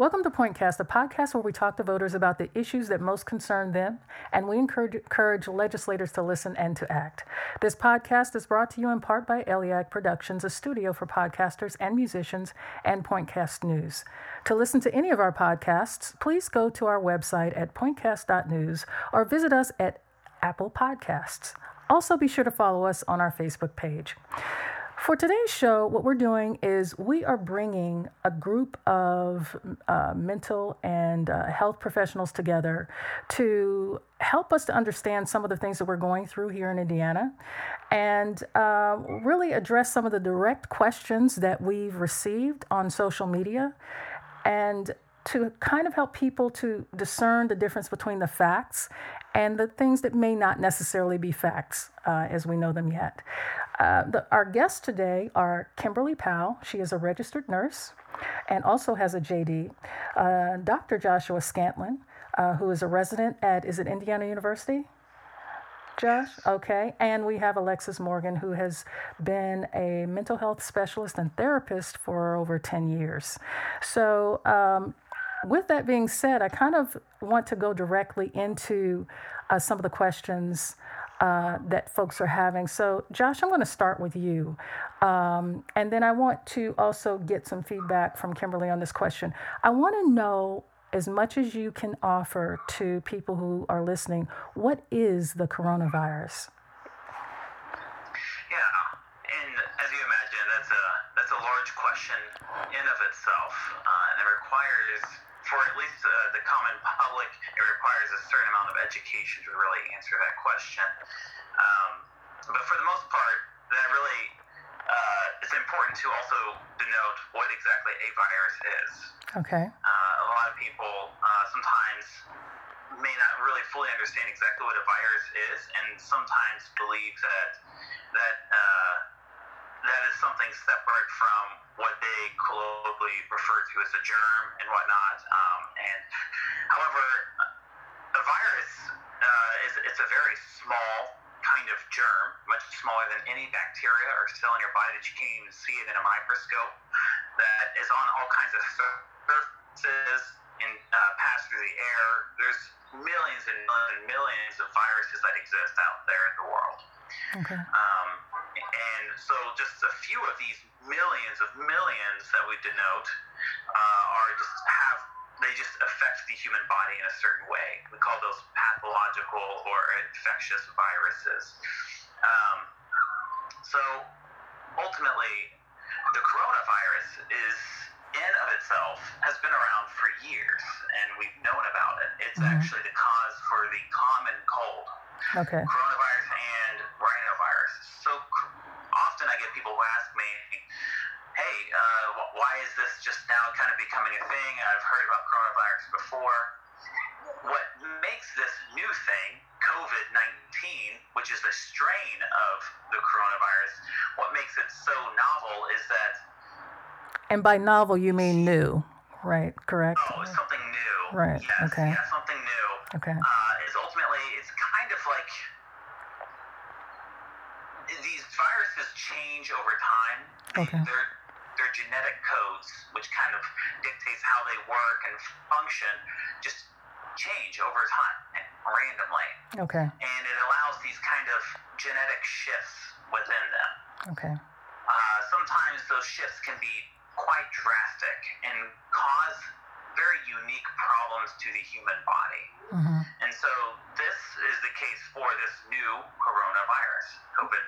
Welcome to Pointcast, a podcast where we talk to voters about the issues that most concern them, and we encourage, encourage legislators to listen and to act. This podcast is brought to you in part by Eliac Productions, a studio for podcasters and musicians, and Pointcast News. To listen to any of our podcasts, please go to our website at pointcast.news or visit us at Apple Podcasts. Also, be sure to follow us on our Facebook page. For today's show, what we're doing is we are bringing a group of uh, mental and uh, health professionals together to help us to understand some of the things that we're going through here in Indiana and uh, really address some of the direct questions that we've received on social media and to kind of help people to discern the difference between the facts and the things that may not necessarily be facts uh, as we know them yet. Uh, the, our guests today are Kimberly Powell. She is a registered nurse and also has a JD. Uh, Dr. Joshua Scantlin, uh, who is a resident at, is it Indiana University? Josh? Okay. And we have Alexis Morgan, who has been a mental health specialist and therapist for over 10 years. So, um, with that being said, I kind of want to go directly into uh, some of the questions uh, that folks are having. So, Josh, I'm going to start with you. Um, and then I want to also get some feedback from Kimberly on this question. I want to know as much as you can offer to people who are listening what is the coronavirus? Yeah, and as you imagine, that's a that's a large question in of itself, uh, and it requires for at least uh, the common public, it requires a certain amount of education to really answer that question. Um, but for the most part, that really uh, it's important to also denote what exactly a virus is. Okay. Uh, a lot of people uh, sometimes may not really fully understand exactly what a virus is, and sometimes believe that that uh, that is something separate from what they colloquially refer to as a germ and whatnot. Um, and however, a virus uh, is it's a very small kind of germ, much smaller than any bacteria or cell in your body that you can't even see it in a microscope. That is on all kinds of surfaces and uh, pass through the air. There's millions and millions and millions of viruses that exist out there in the world. Okay. Um, and so just a few of these millions of millions that we denote uh, are just have they just affect the human body in a certain way. We call those pathological or infectious viruses. Um, so ultimately, the coronavirus is in of itself has been around for years, and we've known about it. It's mm-hmm. actually the cause for the common cold. Okay. Coronavirus and rhinovirus. So often I get people who ask me, hey, uh, why is this just now kind of becoming a thing? I've heard about coronavirus before. What makes this new thing, COVID 19, which is the strain of the coronavirus, what makes it so novel is that. And by novel, you mean new, right? Correct? Oh, it's something new. Right. Yes, okay. Yeah, something new. Okay. Uh, is ultimately, it's kind of like these viruses change over time. Okay. Their their genetic codes, which kind of dictates how they work and function, just change over time randomly. Okay. And it allows these kind of genetic shifts within them. Okay. Uh, sometimes those shifts can be quite drastic and cause very unique problems to the human body. Mm-hmm. And so this is the case for this new coronavirus, COVID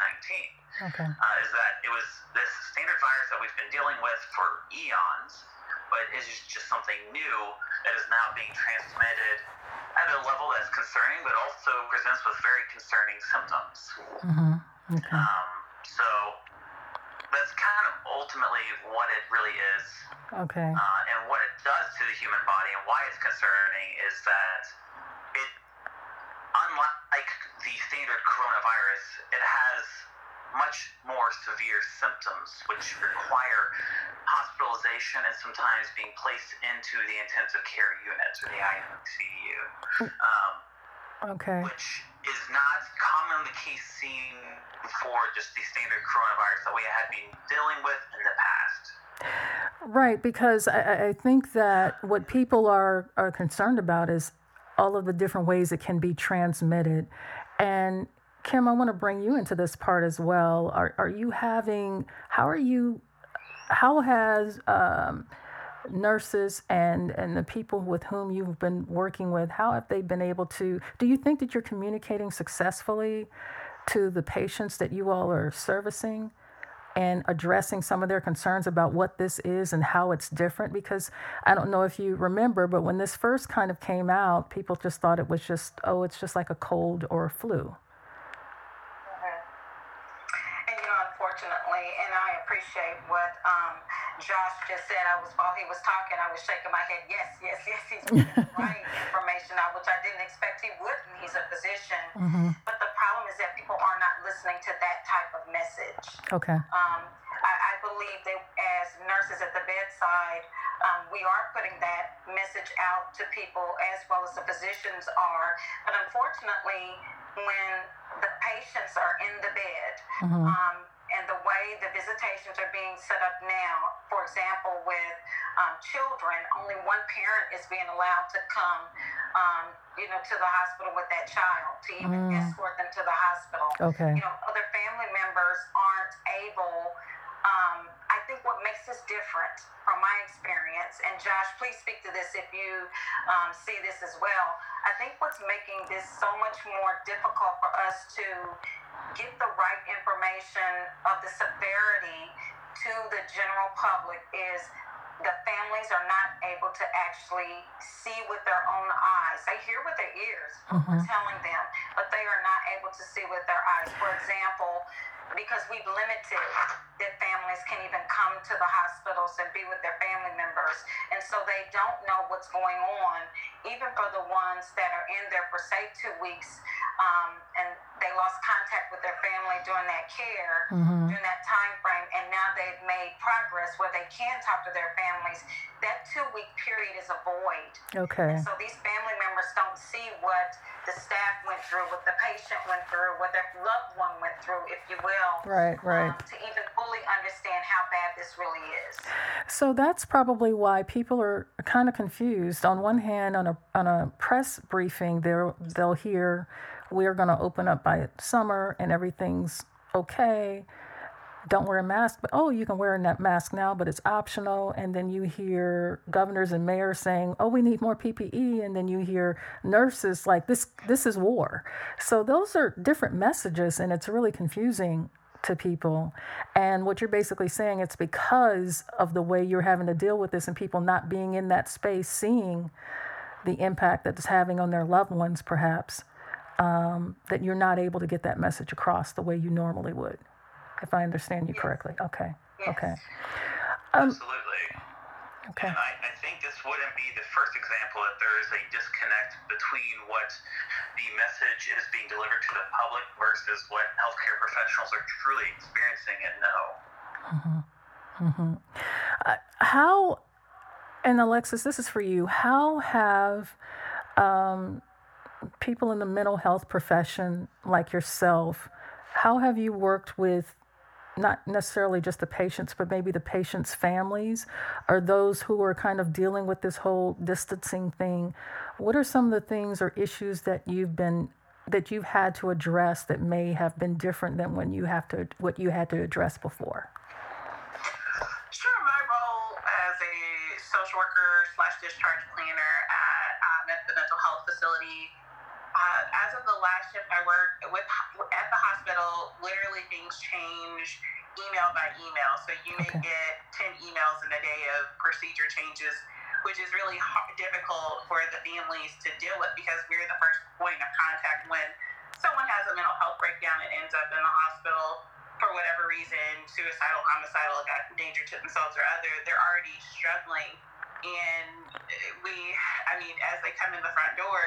19. Okay. Uh, is that it was this standard virus that we've been dealing with for eons, but is just something new that is now being transmitted at a level that's concerning, but also presents with very concerning symptoms. Mm-hmm. Okay. Um, so that's kind of ultimately what it really is. Okay. Uh, and what it does to the human body and why it's concerning is that it, unlike the standard coronavirus, it has much more severe symptoms, which require hospitalization and sometimes being placed into the intensive care unit or the ICU. Um, okay. Which is not commonly case seen for just the standard coronavirus that we had been dealing with in the past. Right, because I, I think that what people are, are concerned about is all of the different ways it can be transmitted. And Kim, I want to bring you into this part as well. Are, are you having, how are you, how has um, nurses and, and the people with whom you've been working with, how have they been able to, do you think that you're communicating successfully to the patients that you all are servicing? and addressing some of their concerns about what this is and how it's different. Because I don't know if you remember, but when this first kind of came out, people just thought it was just, oh, it's just like a cold or a flu. Mm-hmm. And, you know, unfortunately, and I appreciate what um, Josh just said. I was while he was talking, I was shaking my head. Yes, yes, yes. He's right information out, which I didn't expect he wouldn't. He's a physician, mm-hmm. but the problem is that people are not listening to that type of message. Okay. Um, I, I believe that as nurses at the bedside, um, we are putting that message out to people as well as the physicians are. But unfortunately, when the patients are in the bed, mm-hmm. um, and the way the visitations are being set up now, for example, with um, children, only one parent is being allowed to come, um, you know, to the hospital with that child to even mm. escort them to the hospital. Okay. You know, other family members aren't able. Um, I think what makes this different from my experience, and Josh, please speak to this if you um, see this as well. I think what's making this so much more difficult for us to get the right information of the severity to the general public is the families are not able to actually see with their own eyes. They hear with their ears, mm-hmm. telling them, but they are not able to see with their eyes. For example, because we've limited that families can even come to the hospitals and be with their family members. And so they don't know what's going on, even for the ones that are in there for, say, two weeks. Um, and they lost contact with their family during that care, mm-hmm. during that time frame, and now they've made progress where they can talk to their families. That two week period is a void. Okay. And so these family members don't see what the staff went through, what the patient went through, what their loved one went through, if you will. Right, right. Um, to even fully understand how bad this really is. So that's probably why people are kind of confused. On one hand, on a on a press briefing, they'll they'll hear we're going to open up by summer and everything's okay. Don't wear a mask, but oh, you can wear a mask now, but it's optional. And then you hear governors and mayors saying, "Oh, we need more PPE," and then you hear nurses like, "This, this is war." So those are different messages, and it's really confusing to people. And what you're basically saying, it's because of the way you're having to deal with this, and people not being in that space, seeing the impact that it's having on their loved ones, perhaps um, that you're not able to get that message across the way you normally would, if I understand you yes. correctly. Okay. Yes. Okay. Um, Absolutely. Okay. And I, I, think this wouldn't be the first example that there is a disconnect between what the message is being delivered to the public versus what healthcare professionals are truly experiencing and know. Mm-hmm. Mm-hmm. Uh, how, and Alexis, this is for you. How have um, people in the mental health profession like yourself, how have you worked with not necessarily just the patients, but maybe the patients' families or those who are kind of dealing with this whole distancing thing? What are some of the things or issues that you've been that you've had to address that may have been different than when you have to what you had to address before? Sure, my role as a social worker slash discharge planner at, um, at the mental health facility uh, as of the last shift I worked with at the hospital, literally things change email by email. So you may get 10 emails in a day of procedure changes, which is really hard, difficult for the families to deal with because we're the first point of contact when someone has a mental health breakdown and ends up in the hospital for whatever reason, suicidal, homicidal, got danger to themselves or other, they're already struggling and we, I mean, as they come in the front door,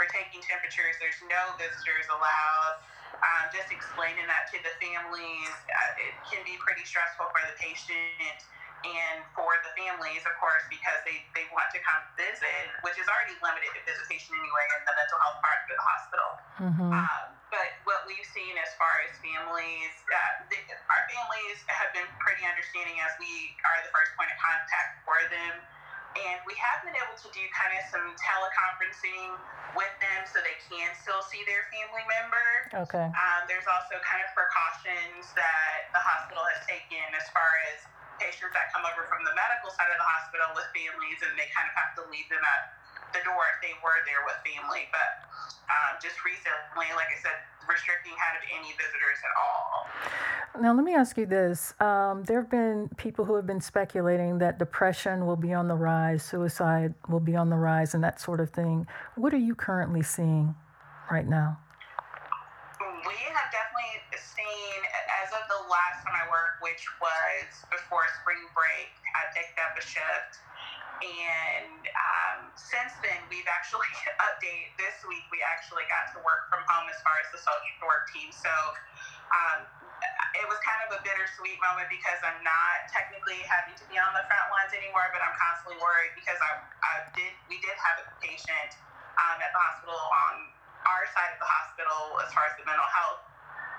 we're taking temperatures. There's no visitors allowed. Um, just explaining that to the families, uh, it can be pretty stressful for the patient and for the families, of course, because they, they want to come visit, which is already limited to visitation anyway in the mental health part of the hospital. Mm-hmm. Um, but what we've seen as far as families, uh, the, our families have been pretty understanding as we are the first point of contact for them. And we have been able to do kind of some teleconferencing with them so they can still see their family member. Okay. Um, there's also kind of precautions that the hospital has taken as far as patients that come over from the medical side of the hospital with families and they kind of have to leave them at the door if they were there with family. But um, just recently, like I said, restricting kind of any visitors at all. Now, let me ask you this. Um, there have been people who have been speculating that depression will be on the rise, suicide will be on the rise, and that sort of thing. What are you currently seeing right now? We have definitely seen, as of the last time I worked, which was before spring break, I picked up a shift and um, since then, we've actually updated this week. We actually got to work from home as far as the social work team. So um, it was kind of a bittersweet moment because I'm not technically having to be on the front lines anymore, but I'm constantly worried because I, I did we did have a patient um, at the hospital on our side of the hospital as far as the mental health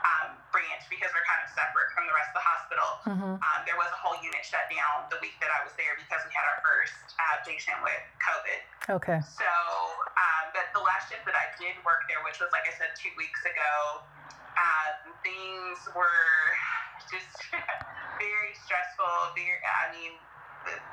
um, branch because we're kind of separate from the rest of the hospital. Mm-hmm. Um, there was a whole unit shut down the week that I was there because we had our first uh, patient with COVID. Okay. So, um, but the last shift that I did work there, which was like I said two weeks ago, uh, things were just very stressful. Very, I mean,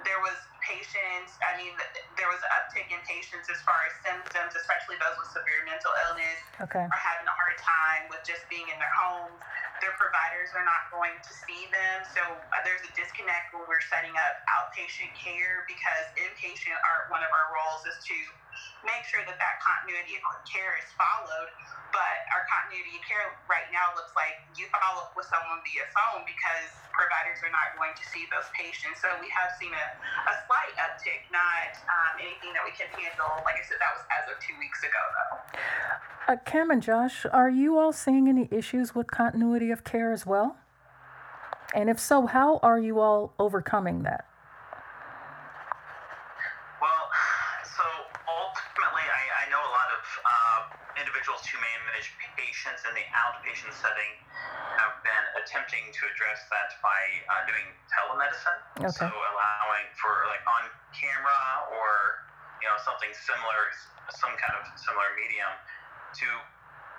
there was patients, I mean, there was an uptick in patients as far as symptoms, especially those with severe mental illness okay. are having a hard time with just being in their homes. Their providers are not going to see them. So uh, there's a disconnect when we're setting up outpatient care because inpatient, are, one of our roles is to make sure that that continuity of care is followed but our continuity of care right now looks like you follow up with someone via phone because providers are not going to see those patients. So we have seen a, a slight uptick, not um, anything that we can handle. Like I said, that was as of two weeks ago, though. Uh, Kim and Josh, are you all seeing any issues with continuity of care as well? And if so, how are you all overcoming that? individuals who manage patients in the outpatient setting have been attempting to address that by uh, doing telemedicine. Okay. So allowing for like on camera or you know something similar, some kind of similar medium to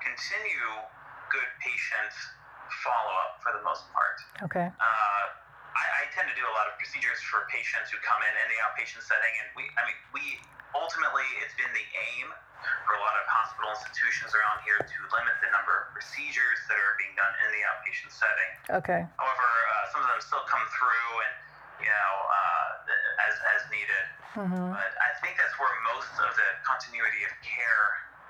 continue good patient follow up for the most part. Okay. Uh, I, I, tend to do a lot of procedures for patients who come in in the outpatient setting, and we, I mean, we ultimately it's been the aim for a lot of hospital institutions around here to limit the number of procedures that are being done in the outpatient setting. Okay. However, uh, some of them still come through and you know uh, as as needed. Mm-hmm. But I think that's where most of the continuity of care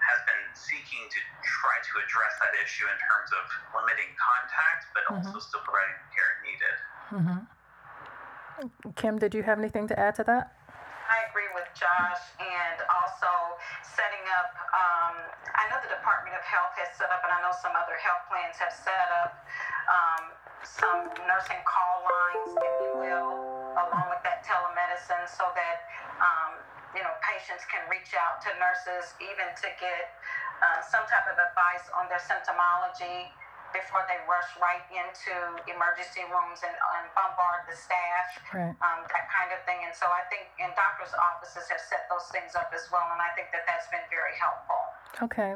has been seeking to try to address that issue in terms of limiting contact, but mm-hmm. also still providing the care needed. Mm-hmm. Kim, did you have anything to add to that? I agree with Josh, and also setting up. Um, I know the Department of Health has set up, and I know some other health plans have set up um, some nursing call lines, if you will, along with that telemedicine, so that um, you know patients can reach out to nurses even to get uh, some type of advice on their symptomology before they rush right into emergency rooms and, and bombard the staff, right. um, that kind of thing. And so I think, and doctors' offices have set those things up as well, and I think that that's been very helpful. Okay.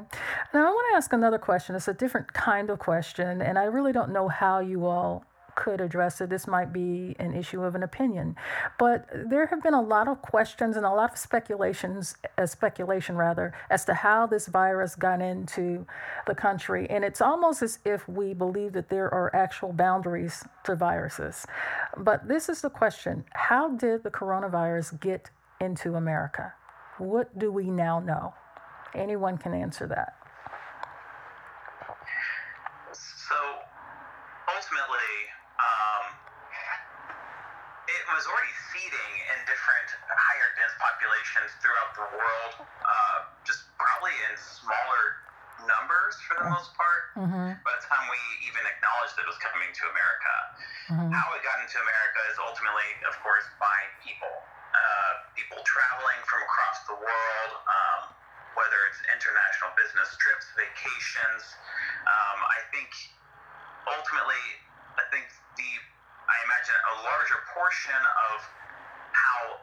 Now I want to ask another question. It's a different kind of question, and I really don't know how you all could address it. This might be an issue of an opinion, but there have been a lot of questions and a lot of speculations, uh, speculation rather, as to how this virus got into the country. And it's almost as if we believe that there are actual boundaries to viruses. But this is the question: How did the coronavirus get into America? What do we now know? Anyone can answer that. So ultimately, um, it was already seeding in different higher dense populations throughout the world, uh, just probably in smaller numbers for the most part. Mm-hmm. By the time we even acknowledged that it was coming to America, mm-hmm. how it got into America is ultimately, of course, by people. Uh, people traveling from across the world, um, whether it's international business trips, vacations. Um, I think ultimately, I think the I imagine a larger portion of how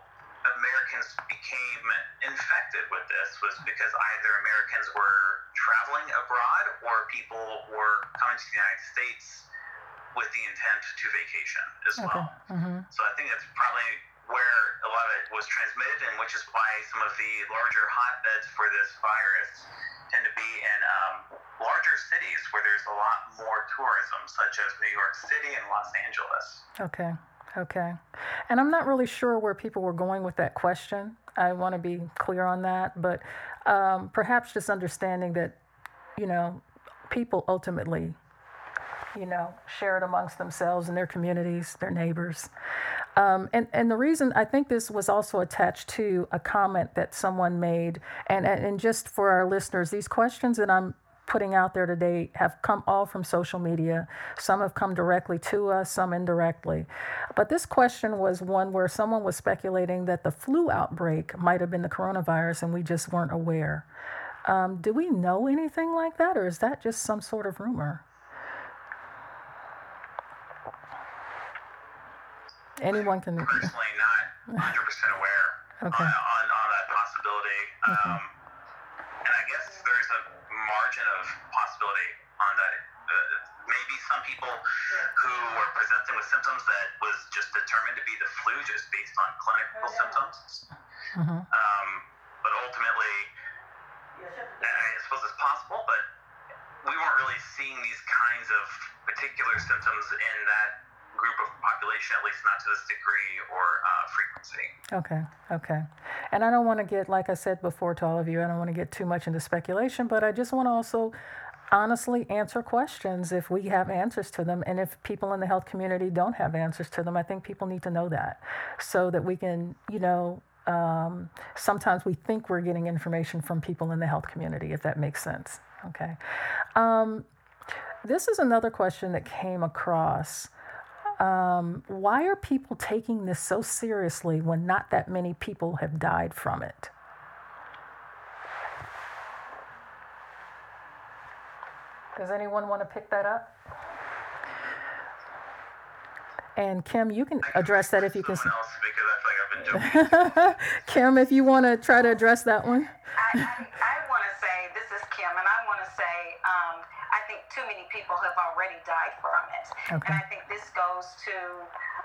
Americans became infected with this was because either Americans were traveling abroad or people were coming to the United States with the intent to vacation as Okay. well. Mm-hmm. So I think that's probably where a lot of it was transmitted, and which is why some of the larger hotbeds for this virus tend to be in um, larger cities where there's a lot more tourism, such as New York City and Los Angeles. Okay. Okay. And I'm not really sure where people were going with that question. I want to be clear on that, but um, perhaps just understanding that, you know, people ultimately, you know, share it amongst themselves and their communities, their neighbors. Um, and, and the reason I think this was also attached to a comment that someone made, and, and, just for our listeners, these questions that I'm putting out there today have come all from social media. Some have come directly to us, some indirectly. But this question was one where someone was speculating that the flu outbreak might have been the coronavirus and we just weren't aware. Um, do we know anything like that, or is that just some sort of rumor? Anyone can. Personally, not 100% aware Okay. on, on, on that possibility. Um, and I guess there's a margin of possibility on that. Uh, maybe some people who were presenting with symptoms that was just determined to be the flu just based on clinical symptoms. Mhm. Um, but ultimately, I suppose it's possible, but we weren't really seeing these kinds of particular symptoms in that group of population, at least not to this degree or uh, frequency. Okay, okay. And I don't want to get, like I said before to all of you, I don't want to get too much into speculation, but I just want to also honestly answer questions if we have answers to them. And if people in the health community don't have answers to them, I think people need to know that so that we can, you know, um, sometimes we think we're getting information from people in the health community, if that makes sense. Okay. Um, this is another question that came across. Um, why are people taking this so seriously when not that many people have died from it? Does anyone want to pick that up? And Kim, you can address that if you can. Someone else, because I feel like I've been joking. Kim, if you want to try to address that one. I, I, I want to say, this is Kim, and I want to say, um, I think too many people have already died from Okay. And I think this goes to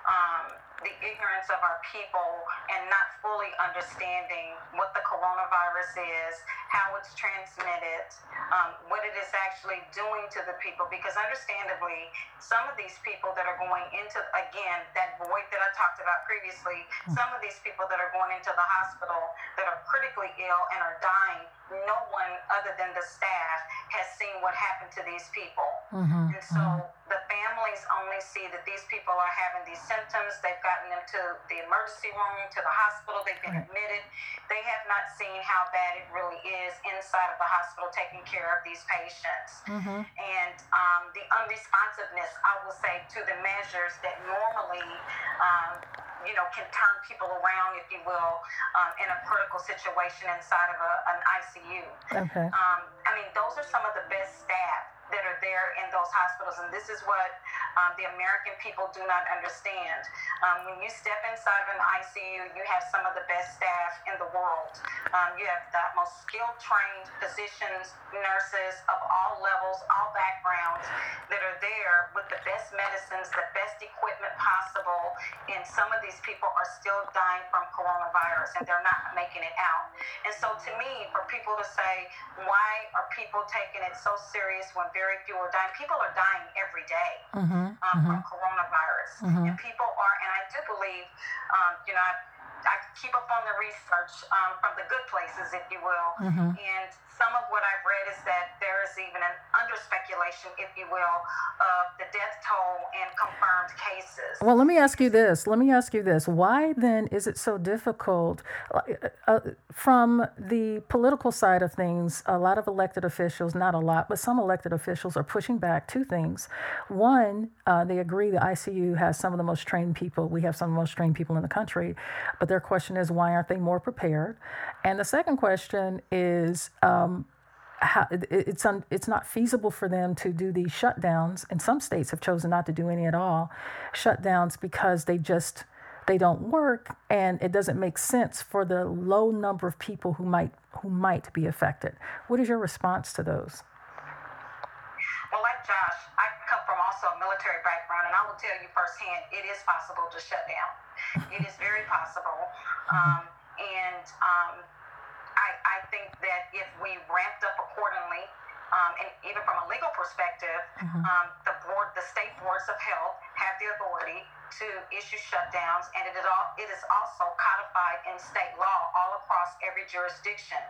um, the ignorance of our people and not fully understanding what the coronavirus is, how it's transmitted, um, what it is actually doing to the people. Because understandably, some of these people that are going into, again, that void that I talked about previously, some of these people that are going into the hospital that are critically ill and are dying, no one other than the staff has seen what happened to these people. Mm-hmm. And so families only see that these people are having these symptoms. They've gotten them to the emergency room, to the hospital. They've been admitted. They have not seen how bad it really is inside of the hospital taking care of these patients. Mm-hmm. And um, the unresponsiveness, I will say, to the measures that normally, um, you know, can turn people around, if you will, um, in a critical situation inside of a, an ICU. Okay. Um, I mean, those are some of the best staff that are there in those hospitals, and this is what um, the American people do not understand. Um, when you step inside of an ICU, you have some of the best staff in the world. Um, you have the most skilled, trained physicians, nurses of all levels, all backgrounds that are there with the best medicines, the best equipment possible, and some of these people are still dying from coronavirus and they're not making it out. And so, to me, for people to say, why are people taking it so serious when very few are dying? People are dying every day Mm-hmm. um, from coronavirus. Mhm. And people are, and I do believe, um, you know, I, I keep up on the research um, from the good places, if you will. Mhm. And some of what I've read is that there is even an under speculation, if you will, of the death toll and confirmed cases. Well, let me ask you this. Let me ask you this. Why then is it so difficult? Uh, uh, from the political side of things, a lot of elected officials, not a lot, but some elected officials are pushing back two things. One, uh, they agree the ICU has some of the most trained people. We have some of the most trained people in the country. But their question is, why aren't they more prepared? And the second question is, um, how, it's un, it's not feasible for them to do these shutdowns, and some states have chosen not to do any at all, shutdowns because they just they don't work, and it doesn't make sense for the low number of people who might who might be affected. What is your response to those? Well, like Josh, I come from also a military background, and I will tell you firsthand, it is possible to shut down. it is very possible, um, and um, I, think that if we ramped up accordingly, um, and even from a legal perspective, mm-hmm. um, the board, the state boards of health have the authority to issue shutdowns, and it is, all, it is also codified in state law all across every jurisdiction.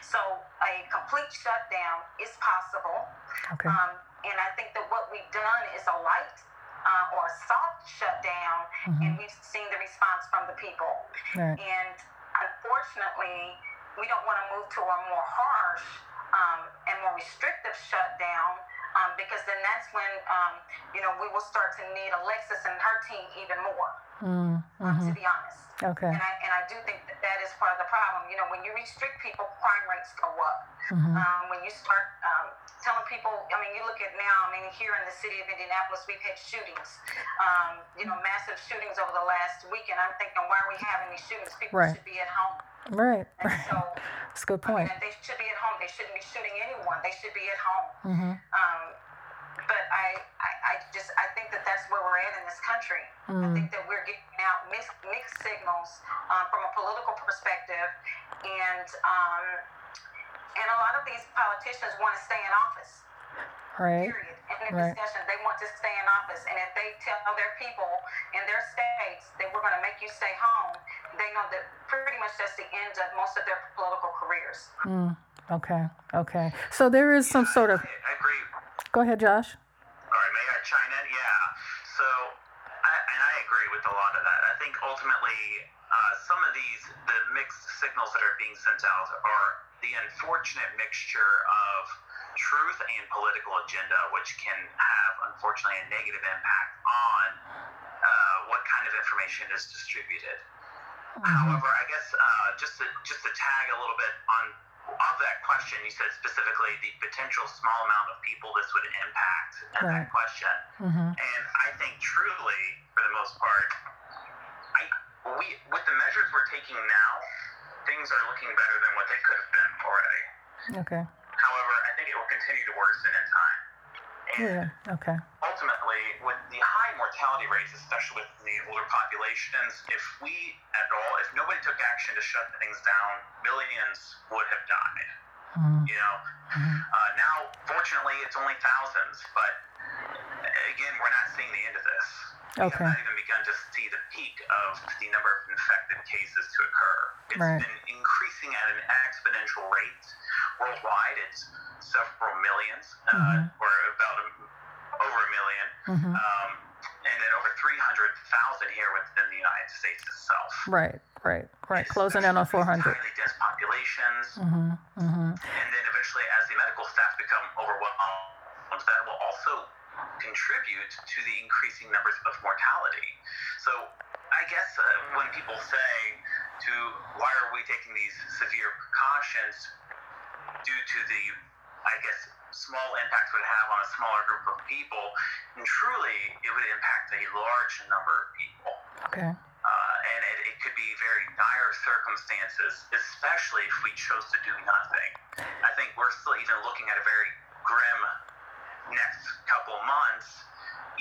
So a complete shutdown is possible. Okay. Um, and I think that what we've done is a light uh, or a soft shutdown, mm-hmm. and we've seen the response from the people. Right. And unfortunately, we don't want to move to a more harsh um, and more restrictive shutdown um, because then that's when um, you know we will start to need Alexis and her team even more. Mm, um, to mm-hmm. be honest. Okay. And I and I do think that that is part of the problem. You know, when you restrict people, crime rates go up. Mm-hmm. Um, when you start um, telling people, I mean, you look at now. I mean, here in the city of Indianapolis, we've had shootings. Um, you know, massive shootings over the last week, and I'm thinking, why are we having these shootings? People right. should be at home. Right. And so, That's a good point. I mean, they should be at home. They shouldn't be shooting anyone. They should be at home. Mm-hmm. Um, but I, I, I, just I think that that's where we're at in this country. Mm. I think that we're getting out mixed, mixed signals um, from a political perspective, and um, and a lot of these politicians want to stay in office. Right. Period. In the right. discussion, they want to stay in office, and if they tell their people in their states that we're going to make you stay home, they know that pretty much that's the end of most of their political careers. Mm. Okay. Okay. So there is some sort of. I agree Go ahead, Josh. All right, may I chime in? Yeah. So, I, and I agree with a lot of that. I think ultimately, uh, some of these, the mixed signals that are being sent out are the unfortunate mixture of truth and political agenda, which can have, unfortunately, a negative impact on uh, what kind of information is distributed. Mm-hmm. However, I guess uh, just to just to tag a little bit on of that question, you said specifically the potential small amount of people this would impact in right. that question. Mm-hmm. And I think truly, for the most part, I we with the measures we're taking now, things are looking better than what they could have been already. Okay. However, I think it will continue to worsen in time. Yeah. Okay. Ultimately, with the high mortality rates, especially with the older populations, if we at all, if nobody took action to shut things down, millions would have died. Mm-hmm. You know, mm-hmm. uh, now fortunately it's only thousands, but again, we're not seeing the end of this. Okay. We have not even begun to see the peak of the number of infected cases to occur. It's right. been increasing at an exponential rate worldwide. It's several millions, uh, mm-hmm. uh, or about a, over a 1000000 mm-hmm. um, and then over 300,000 here within the United States itself. Right, right, right. It's Closing in on 400. Highly dense populations. Mm-hmm, mm-hmm. And then eventually, as the medical staff become overwhelmed, that will also contribute to the increasing numbers of mortality. So I guess uh, when people say to why are we taking these severe precautions due to the I guess small impacts would have on a smaller group of people, and truly it would impact a large number of people. Okay. Uh, and it, it could be very dire circumstances, especially if we chose to do nothing. I think we're still even looking at a very grim next couple months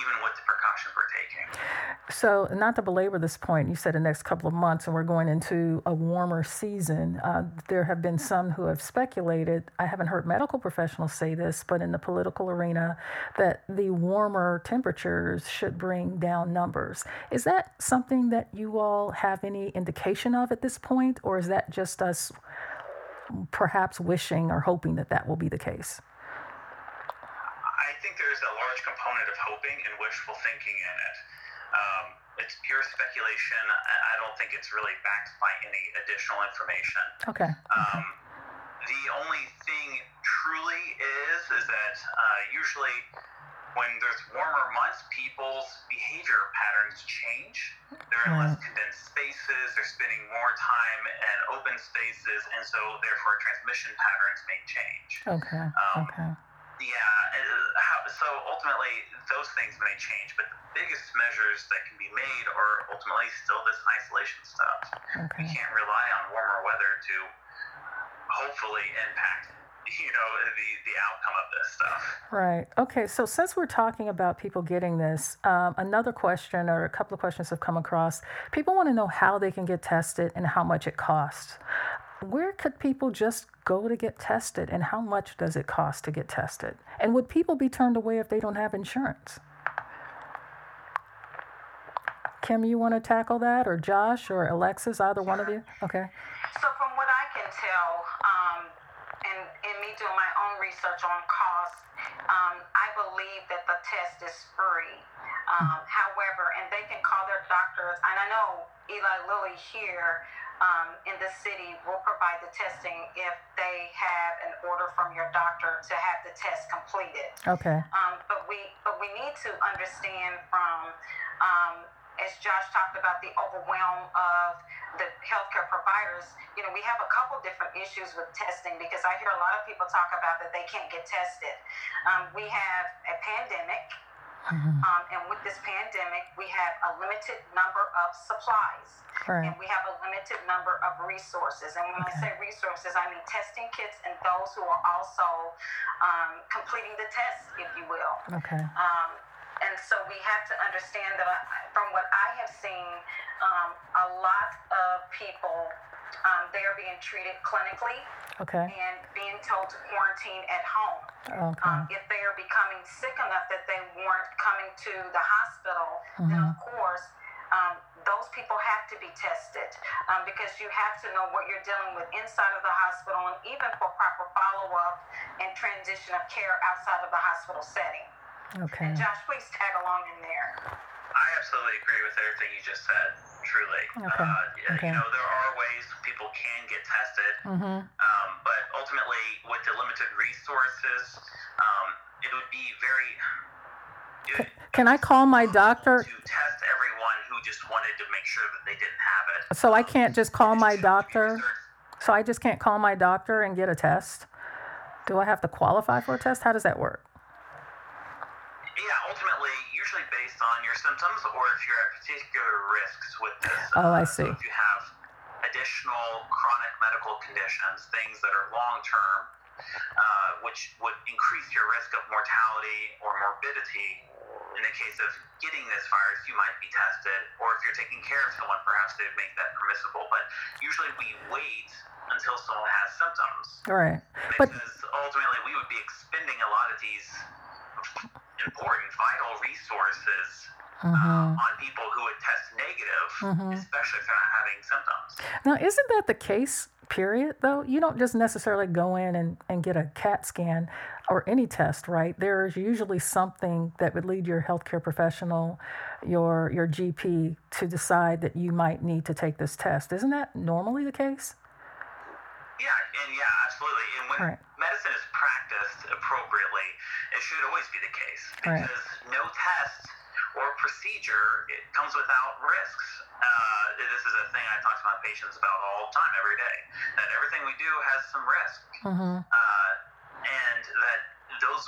even with the precautions we're taking. So, not to belabor this point, you said the next couple of months, and we're going into a warmer season. Uh, there have been some who have speculated, I haven't heard medical professionals say this, but in the political arena, that the warmer temperatures should bring down numbers. Is that something that you all have any indication of at this point, or is that just us perhaps wishing or hoping that that will be the case? Think there's a large component of hoping and wishful thinking in it. Um, it's pure speculation. I don't think it's really backed by any additional information. Okay. Um, the only thing truly is is that uh, usually when there's warmer months, people's behavior patterns change. They're in less condensed spaces, they're spending more time in open spaces, and so therefore transmission patterns may change. Okay. Um, okay. Yeah, uh, so ultimately those things may change, but the biggest measures that can be made are ultimately still this isolation stuff. Okay. We can't rely on warmer weather to hopefully impact you know the the outcome of this stuff. Right. Okay. So since we're talking about people getting this, um, another question or a couple of questions have come across. People want to know how they can get tested and how much it costs. Where could people just go to get tested, and how much does it cost to get tested? And would people be turned away if they don't have insurance? Kim, you want to tackle that, or Josh, or Alexis, either one of you? Okay. So, from what I can tell, um, and in me doing my own research on cost, um, I believe that the test is free. Um, however, and they can call their doctors, and I know Eli Lilly here um, in the city will provide the testing if they have an order from your doctor to have the test completed. Okay. Um, but we but we need to understand from um, as Josh talked about the overwhelm of the healthcare providers, you know, we have a couple different issues with testing because I hear a lot of people talk about that they can't get tested. Um, we have a pandemic, mm-hmm. um, and with this pandemic, we have a limited number of supplies. Correct. And we have a limited number of resources. And when okay. I say resources, I mean testing kits and those who are also um, completing the tests, if you will. Okay. Um, and so we have to understand that I, from what I have seen, um, a lot of people um, they are being treated clinically okay. and being told to quarantine at home. Okay. Um, if they are becoming sick enough that they weren't coming to the hospital, mm-hmm. then of course um, those people have to be tested um, because you have to know what you're dealing with inside of the hospital and even for proper follow up and transition of care outside of the hospital setting. Okay. And Josh, please tag along in there. I absolutely agree with everything you just said. Truly, okay. Uh, okay. you know there are ways mm-hmm. um, but ultimately, with the limited resources, um, it would be very. It, can I call my doctor? To test everyone who just wanted to make sure that they didn't have it. So I can't just call my doctor. So I just can't call my doctor and get a test. Do I have to qualify for a test? How does that work? Yeah, ultimately, usually based on your symptoms or if you're at particular risks with this. Oh, I see. So if you have additional chronic medical conditions, things that are long term, uh, which would increase your risk of mortality or morbidity. In the case of getting this virus, you might be tested, or if you're taking care of someone, perhaps they'd make that permissible. But usually we wait until someone has symptoms. Right. Because but, ultimately we would be expending a lot of these important, vital resources mm-hmm. uh, on people who would test negative, mm-hmm. especially if they're not having symptoms. Now, isn't that the case, period, though? You don't just necessarily go in and, and get a CAT scan or any test, right? There is usually something that would lead your healthcare professional, your, your GP, to decide that you might need to take this test. Isn't that normally the case? Yeah, and yeah, absolutely. And when right. medicine is practiced appropriately, it should always be the case because right. no test or procedure it comes without risks. Uh, this is a thing I talk to my patients about all the time, every day. That everything we do has some risk, mm-hmm. uh, and that those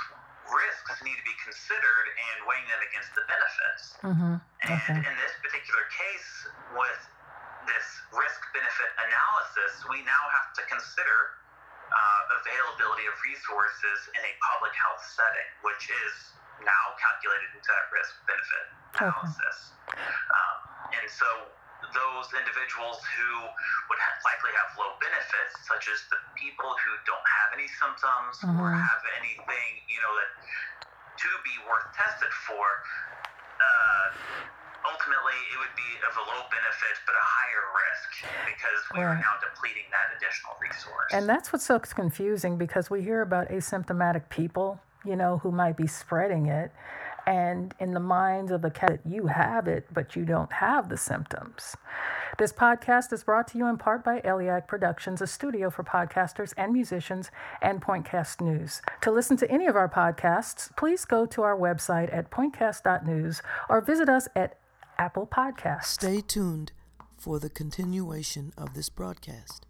risks need to be considered and weighing them against the benefits. Mm-hmm. And okay. in this particular case, with this risk benefit analysis, we now have to consider uh, availability of resources in a public health setting, which is now calculated into that risk benefit analysis. Okay. Um, and so those individuals who would ha- likely have low benefits, such as the people who don't have any symptoms mm-hmm. or have anything, you know, that to be worth tested for, uh, ultimately it would be of a low benefit but a higher risk because we right. are now depleting that additional resource. And that's what's so confusing because we hear about asymptomatic people, you know, who might be spreading it. and in the minds of the cat, you have it, but you don't have the symptoms. This podcast is brought to you in part by Eliac Productions, a studio for podcasters and musicians, and Pointcast News. To listen to any of our podcasts, please go to our website at pointcast.news or visit us at Apple Podcasts. Stay tuned for the continuation of this broadcast.